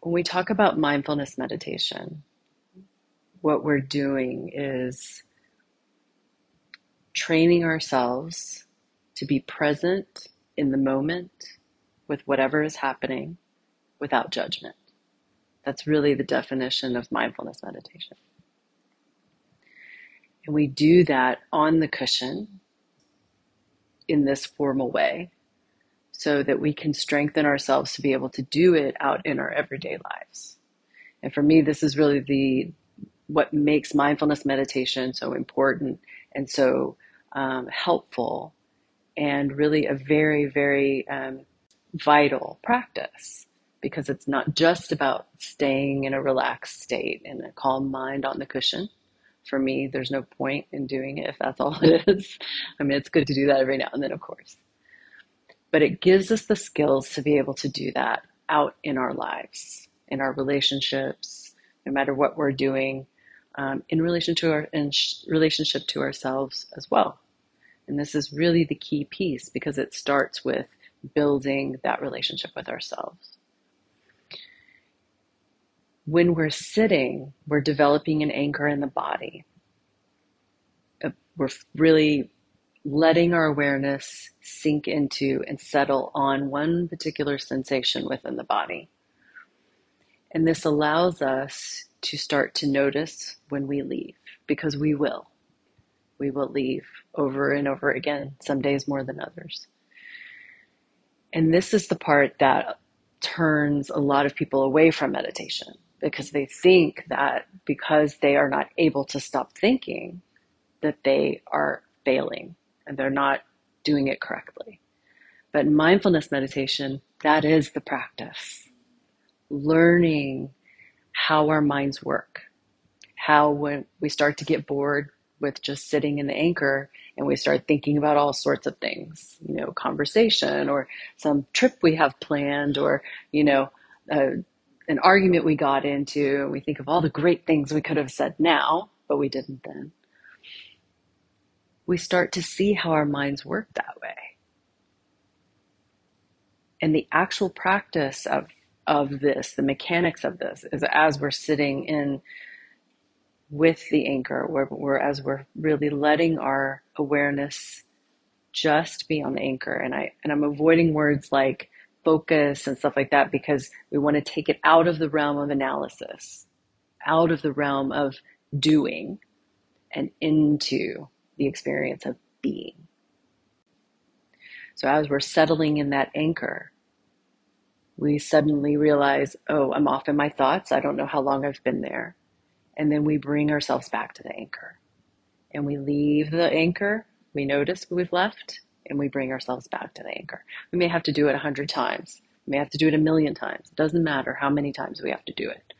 When we talk about mindfulness meditation, what we're doing is training ourselves to be present in the moment with whatever is happening without judgment. That's really the definition of mindfulness meditation. And we do that on the cushion in this formal way so that we can strengthen ourselves to be able to do it out in our everyday lives. And for me, this is really the what makes mindfulness meditation so important and so um, helpful and really a very, very um, vital practice because it's not just about staying in a relaxed state and a calm mind on the cushion. For me, there's no point in doing it if that's all it is. I mean, it's good to do that every now and then, of course. But it gives us the skills to be able to do that out in our lives, in our relationships, no matter what we're doing, um, in relation to our in sh- relationship to ourselves as well. And this is really the key piece because it starts with building that relationship with ourselves. When we're sitting, we're developing an anchor in the body. Uh, we're really letting our awareness sink into and settle on one particular sensation within the body. And this allows us to start to notice when we leave, because we will. We will leave over and over again, some days more than others. And this is the part that turns a lot of people away from meditation because they think that because they are not able to stop thinking, that they are failing and they're not doing it correctly. But mindfulness meditation, that is the practice. Learning how our minds work, how when we start to get bored with just sitting in the anchor and we start thinking about all sorts of things, you know, conversation or some trip we have planned or, you know, uh, an argument we got into and we think of all the great things we could have said now, but we didn't then. We start to see how our minds work that way. And the actual practice of of this, the mechanics of this, is as we're sitting in with the anchor, where we're as we're really letting our awareness just be on the anchor. And I and I'm avoiding words like focus and stuff like that because we want to take it out of the realm of analysis, out of the realm of doing, and into the experience of being. So as we're settling in that anchor, we suddenly realize, oh, I'm off in my thoughts. I don't know how long I've been there. And then we bring ourselves back to the anchor. And we leave the anchor, we notice we've left, and we bring ourselves back to the anchor. We may have to do it a hundred times. We may have to do it a million times. It doesn't matter how many times we have to do it.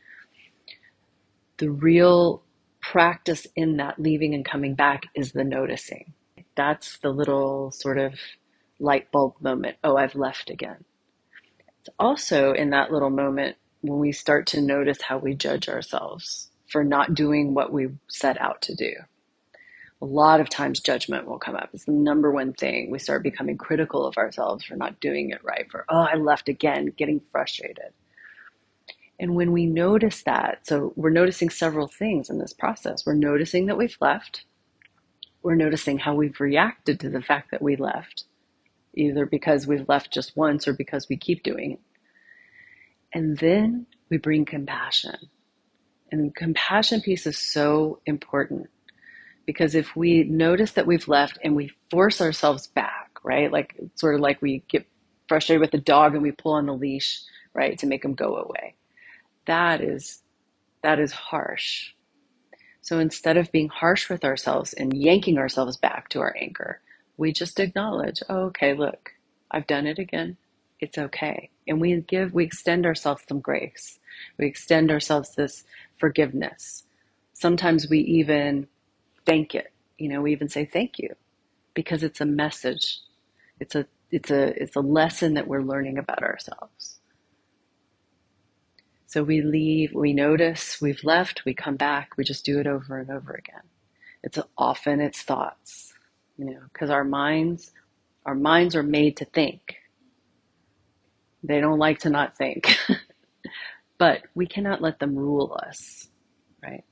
The real practice in that leaving and coming back is the noticing. That's the little sort of light bulb moment. Oh, I've left again. It's also in that little moment when we start to notice how we judge ourselves for not doing what we set out to do. A lot of times judgment will come up. It's the number one thing. We start becoming critical of ourselves for not doing it right, for, oh, I left again, getting frustrated. And when we notice that, so we're noticing several things in this process. We're noticing that we've left. We're noticing how we've reacted to the fact that we left either because we've left just once or because we keep doing it. And then we bring compassion. And the compassion piece is so important because if we notice that we've left and we force ourselves back, right? Like sort of like we get frustrated with the dog and we pull on the leash, right, to make him go away. That is that is harsh. So instead of being harsh with ourselves and yanking ourselves back to our anchor, we just acknowledge, oh, okay, look, I've done it again. It's okay. And we give, we extend ourselves some grace. We extend ourselves this forgiveness. Sometimes we even thank it. You know, we even say thank you because it's a message. It's a, it's a, it's a lesson that we're learning about ourselves. So we leave, we notice we've left, we come back, we just do it over and over again. It's often it's thoughts you know, because our minds, our minds are made to think. They don't like to not think. but we cannot let them rule us, right?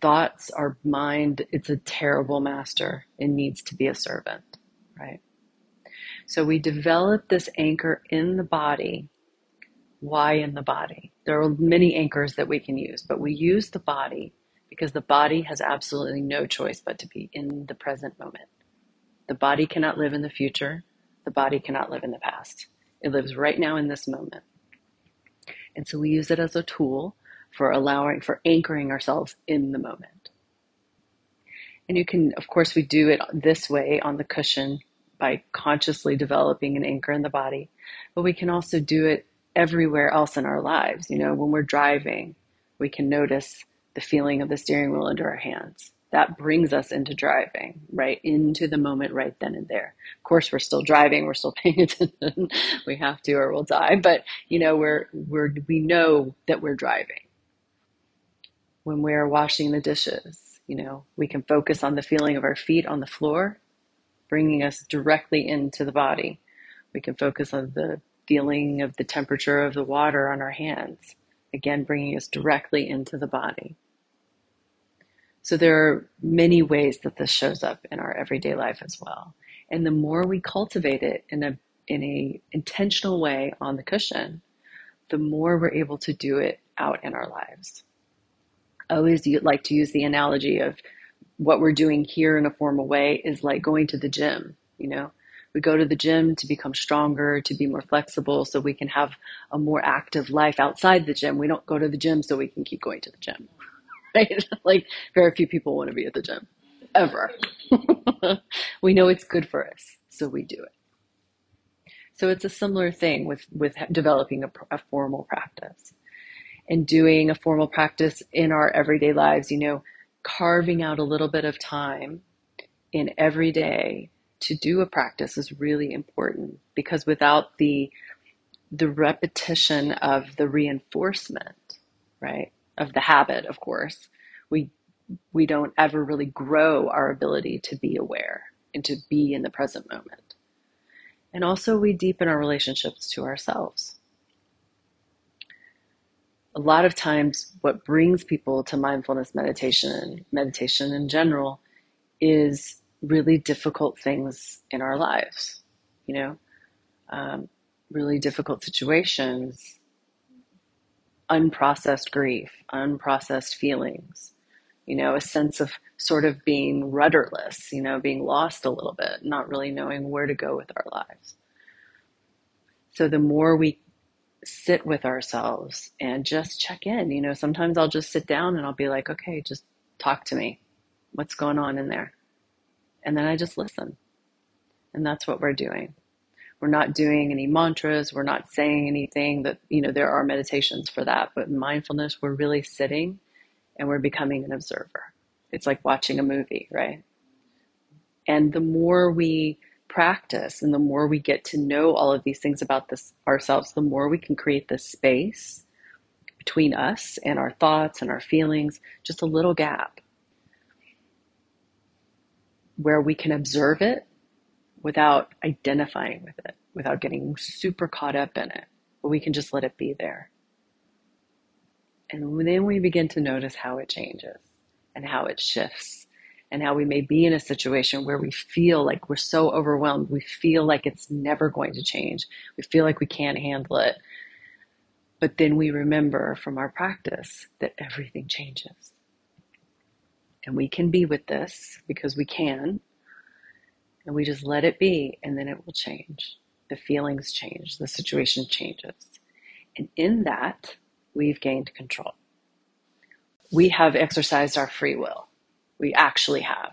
Thoughts, our mind, it's a terrible master. It needs to be a servant, right? So we develop this anchor in the body. Why in the body? There are many anchors that we can use, but we use the body because the body has absolutely no choice but to be in the present moment. The body cannot live in the future. The body cannot live in the past. It lives right now in this moment. And so we use it as a tool for allowing, for anchoring ourselves in the moment. And you can, of course, we do it this way on the cushion by consciously developing an anchor in the body, but we can also do it everywhere else in our lives. You know, when we're driving, we can notice the feeling of the steering wheel under our hands. That brings us into driving, right? Into the moment right then and there. Of course, we're still driving, we're still paying attention. we have to or we'll die, but you know, we're, we're, we know that we're driving. When we're washing the dishes, you know, we can focus on the feeling of our feet on the floor bringing us directly into the body. We can focus on the feeling of the temperature of the water on our hands, again, bringing us directly into the body. So there are many ways that this shows up in our everyday life as well. And the more we cultivate it in a in a intentional way on the cushion, the more we're able to do it out in our lives. I always like to use the analogy of what we're doing here in a formal way is like going to the gym, you know. We go to the gym to become stronger, to be more flexible, so we can have a more active life outside the gym. We don't go to the gym so we can keep going to the gym, right? like, very few people want to be at the gym, ever. we know it's good for us, so we do it. So it's a similar thing with, with developing a, a formal practice and doing a formal practice in our everyday lives. You know, carving out a little bit of time in every day to do a practice is really important because without the the repetition of the reinforcement, right, of the habit, of course, we we don't ever really grow our ability to be aware and to be in the present moment. And also we deepen our relationships to ourselves a lot of times what brings people to mindfulness meditation meditation in general is really difficult things in our lives you know um, really difficult situations unprocessed grief unprocessed feelings you know a sense of sort of being rudderless you know being lost a little bit not really knowing where to go with our lives so the more we sit with ourselves and just check in. You know, sometimes I'll just sit down and I'll be like, okay, just talk to me. What's going on in there? And then I just listen. And that's what we're doing. We're not doing any mantras. We're not saying anything that, you know, there are meditations for that. But mindfulness, we're really sitting and we're becoming an observer. It's like watching a movie, right? And the more we practice and the more we get to know all of these things about this ourselves, the more we can create this space between us and our thoughts and our feelings, just a little gap where we can observe it without identifying with it, without getting super caught up in it, but we can just let it be there. And then we begin to notice how it changes and how it shifts and how we may be in a situation where we feel like we're so overwhelmed. We feel like it's never going to change. We feel like we can't handle it. But then we remember from our practice that everything changes. And we can be with this because we can. And we just let it be, and then it will change. The feelings change, the situation changes. And in that, we've gained control. We have exercised our free will we actually have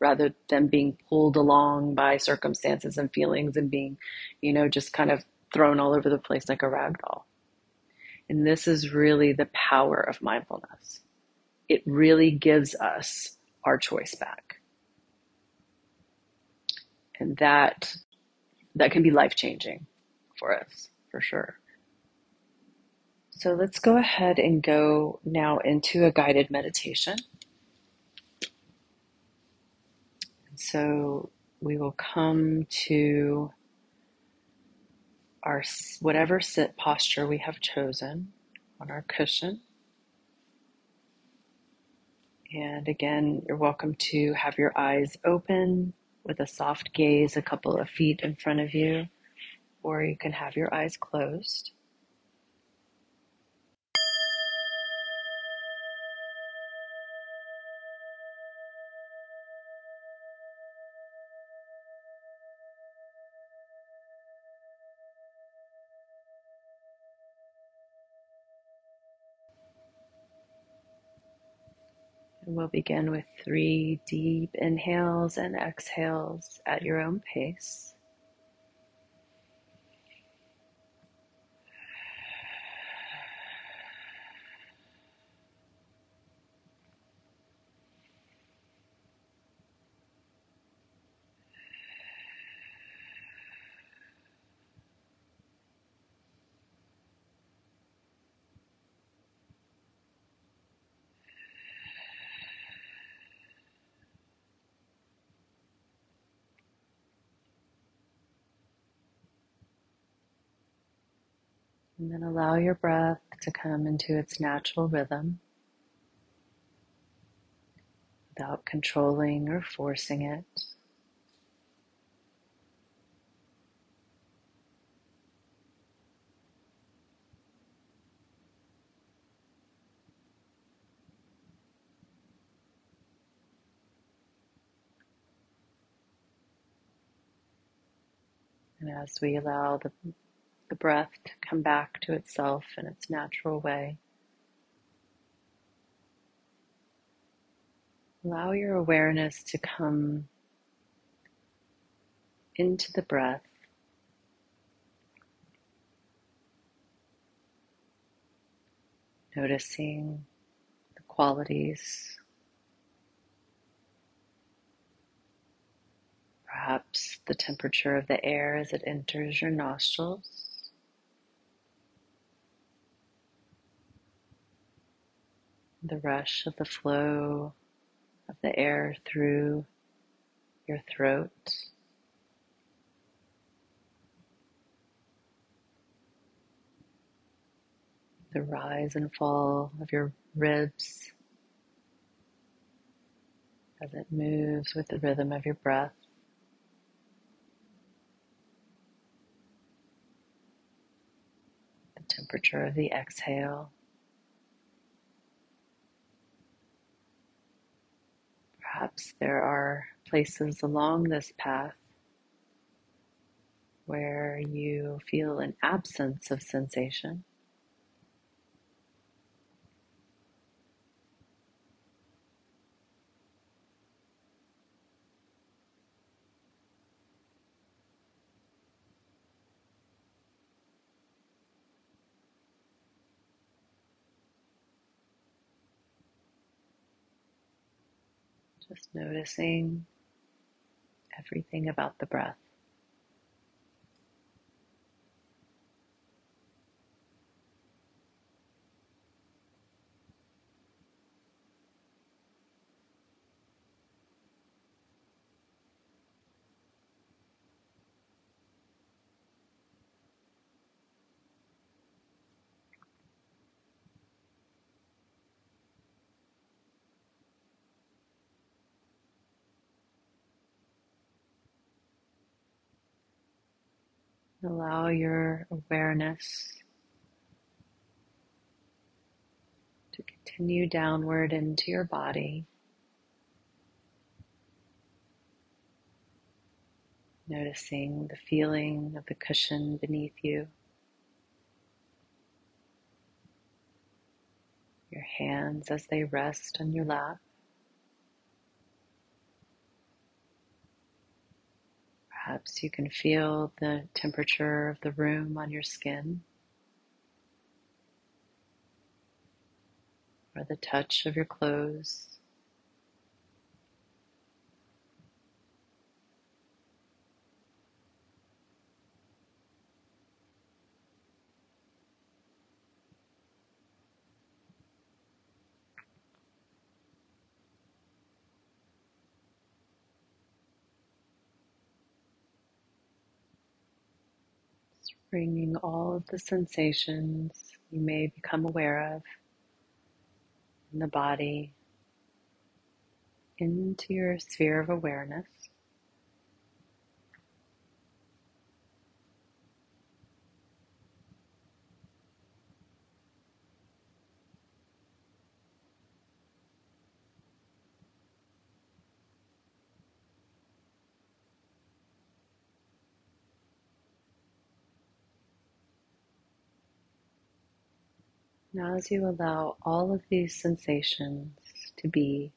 rather than being pulled along by circumstances and feelings and being, you know, just kind of thrown all over the place like a rag doll. And this is really the power of mindfulness. It really gives us our choice back. And that that can be life changing for us, for sure. So let's go ahead and go now into a guided meditation. So we will come to our whatever sit posture we have chosen on our cushion. And again, you're welcome to have your eyes open with a soft gaze a couple of feet in front of you, or you can have your eyes closed. We'll begin with three deep inhales and exhales at your own pace. And then allow your breath to come into its natural rhythm without controlling or forcing it. And as we allow the, the breath to come back to itself in its natural way, allow your awareness to come into the breath. Noticing the qualities perhaps the temperature of the air as it enters your nostrils. The rush of the flow of the air through your throat. The rise and fall of your ribs as it moves with the rhythm of your breath. The temperature of the exhale. Perhaps there are places along this path where you feel an absence of sensation. Just noticing everything about the breath. Allow your awareness to continue downward into your body. Noticing the feeling of the cushion beneath you, your hands as they rest on your lap. Perhaps you can feel the temperature of the room on your skin or the touch of your clothes. Bringing all of the sensations you may become aware of in the body into your sphere of awareness. Now, as you allow all of these sensations to be,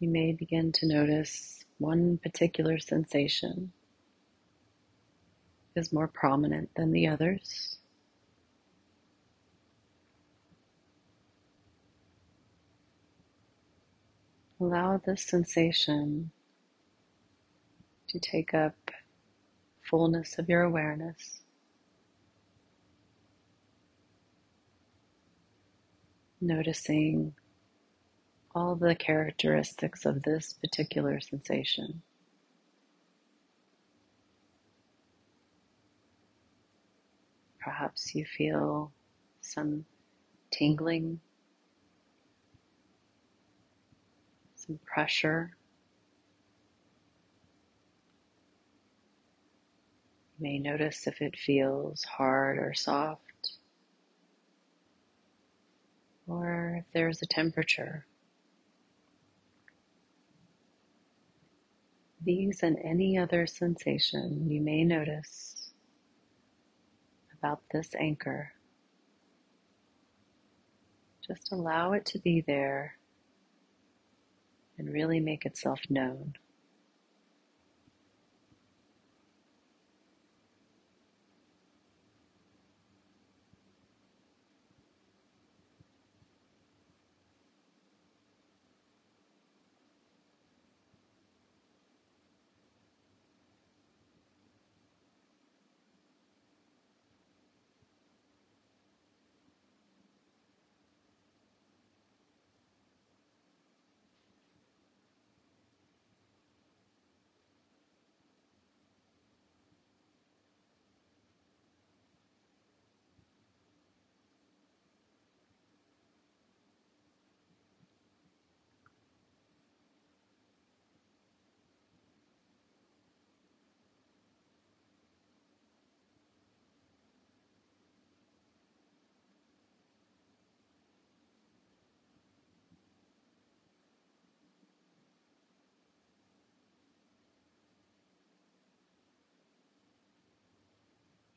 you may begin to notice one particular sensation is more prominent than the others. Allow this sensation to take up fullness of your awareness. Noticing all the characteristics of this particular sensation. Perhaps you feel some tingling, some pressure. You may notice if it feels hard or soft, or if there's a temperature. These and any other sensation you may notice about this anchor. Just allow it to be there and really make itself known.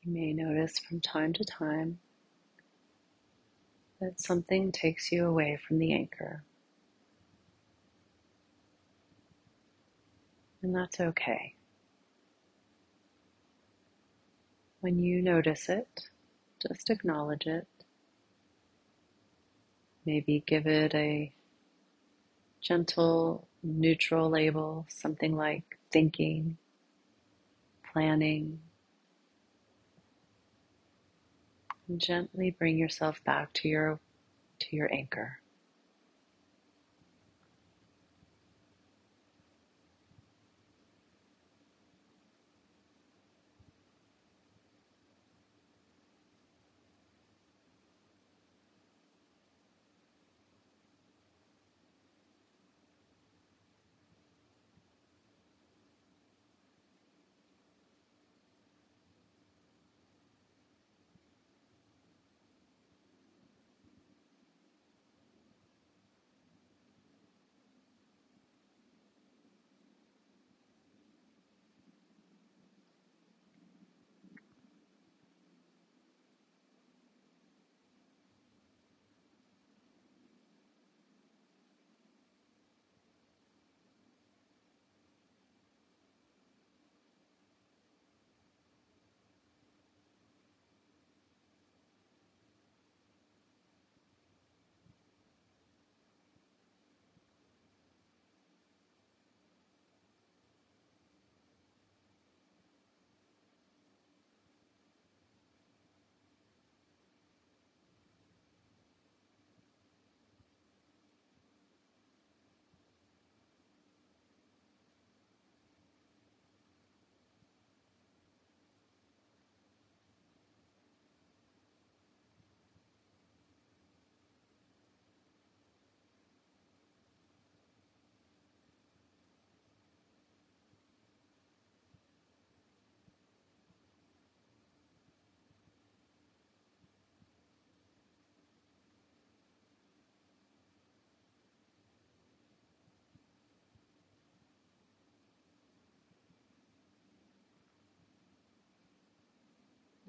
You may notice from time to time that something takes you away from the anchor. And that's okay. When you notice it, just acknowledge it. Maybe give it a gentle, neutral label, something like thinking, planning, and gently bring yourself back to your to your anchor.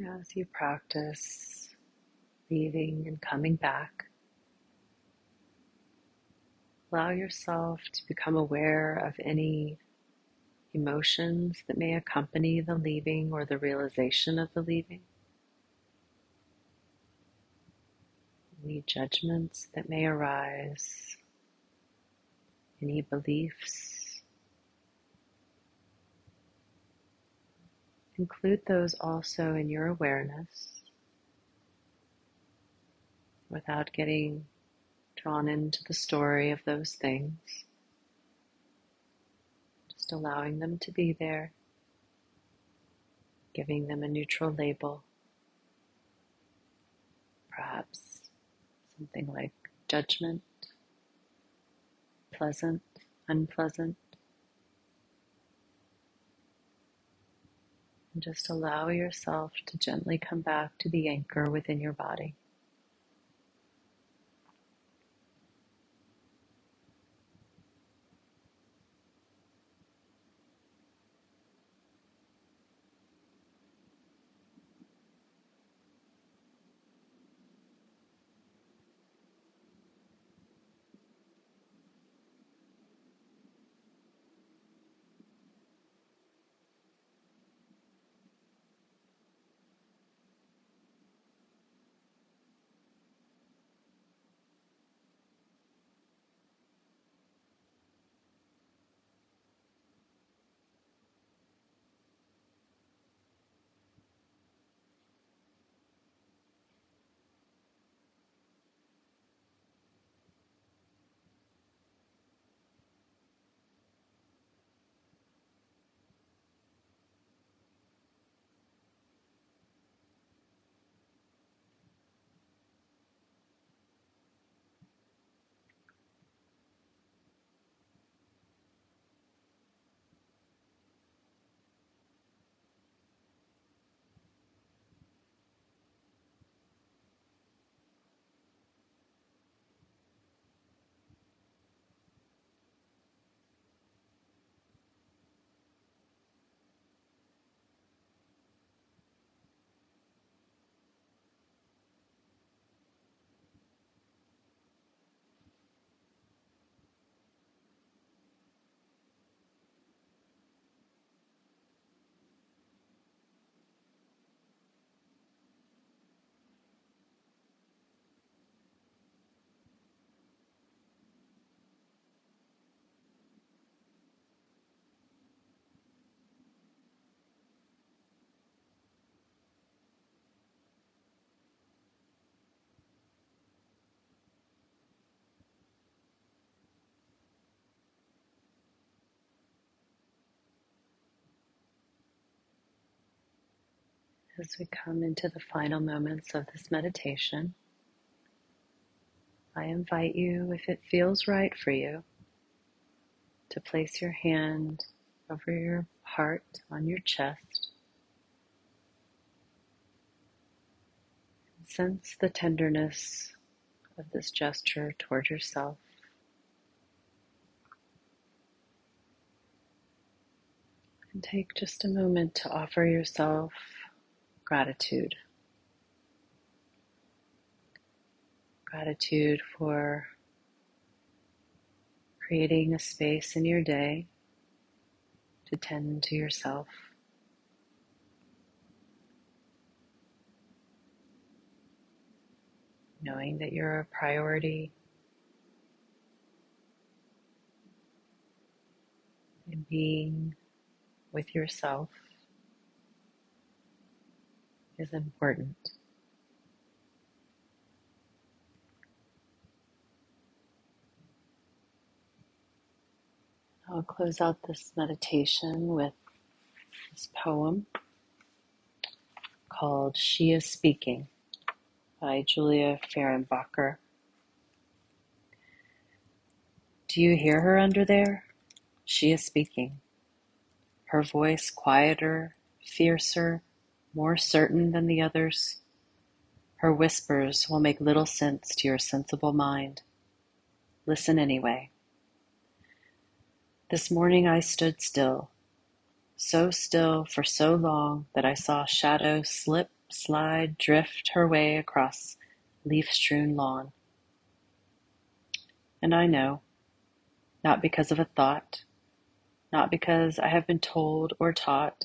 As you practice leaving and coming back, allow yourself to become aware of any emotions that may accompany the leaving or the realization of the leaving, any judgments that may arise, any beliefs. Include those also in your awareness without getting drawn into the story of those things just allowing them to be there, giving them a neutral label, perhaps something like judgment, pleasant, unpleasant. And just allow yourself to gently come back to the anchor within your body. As we come into the final moments of this meditation, I invite you, if it feels right for you, to place your hand over your heart on your chest. Sense the tenderness of this gesture toward yourself. And take just a moment to offer yourself gratitude. Gratitude for creating a space in your day to tend to yourself. Knowing that you're a priority in being with yourself is important. I'll close out this meditation with this poem called She is Speaking by Julia Fehrenbacher. Do you hear her under there? She is speaking. Her voice quieter, fiercer, more certain than the others. Her whispers will make little sense to your sensible mind. Listen anyway. This morning I stood still, so still for so long that I saw shadow slip slide, drift her way across leaf strewn lawn. And I know, not because of a thought, not because I have been told or taught,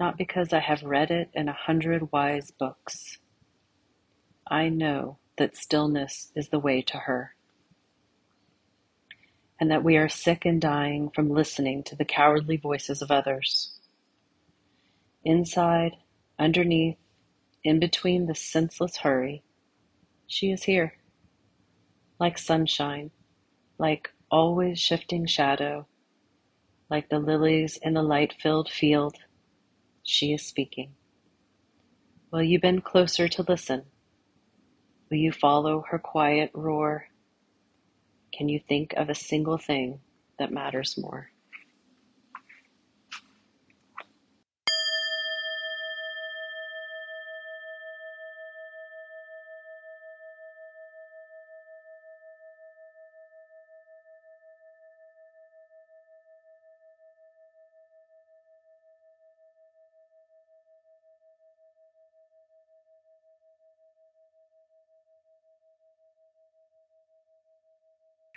not because I have read it in a hundred wise books. I know that stillness is the way to her, and that we are sick and dying from listening to the cowardly voices of others. Inside, underneath, in between the senseless hurry, she is here, like sunshine, like always shifting shadow, like the lilies in the light filled field. She is speaking. Will you bend closer to listen? Will you follow her quiet roar? Can you think of a single thing that matters more?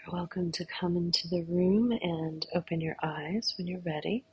You're welcome to come into the room and open your eyes when you're ready.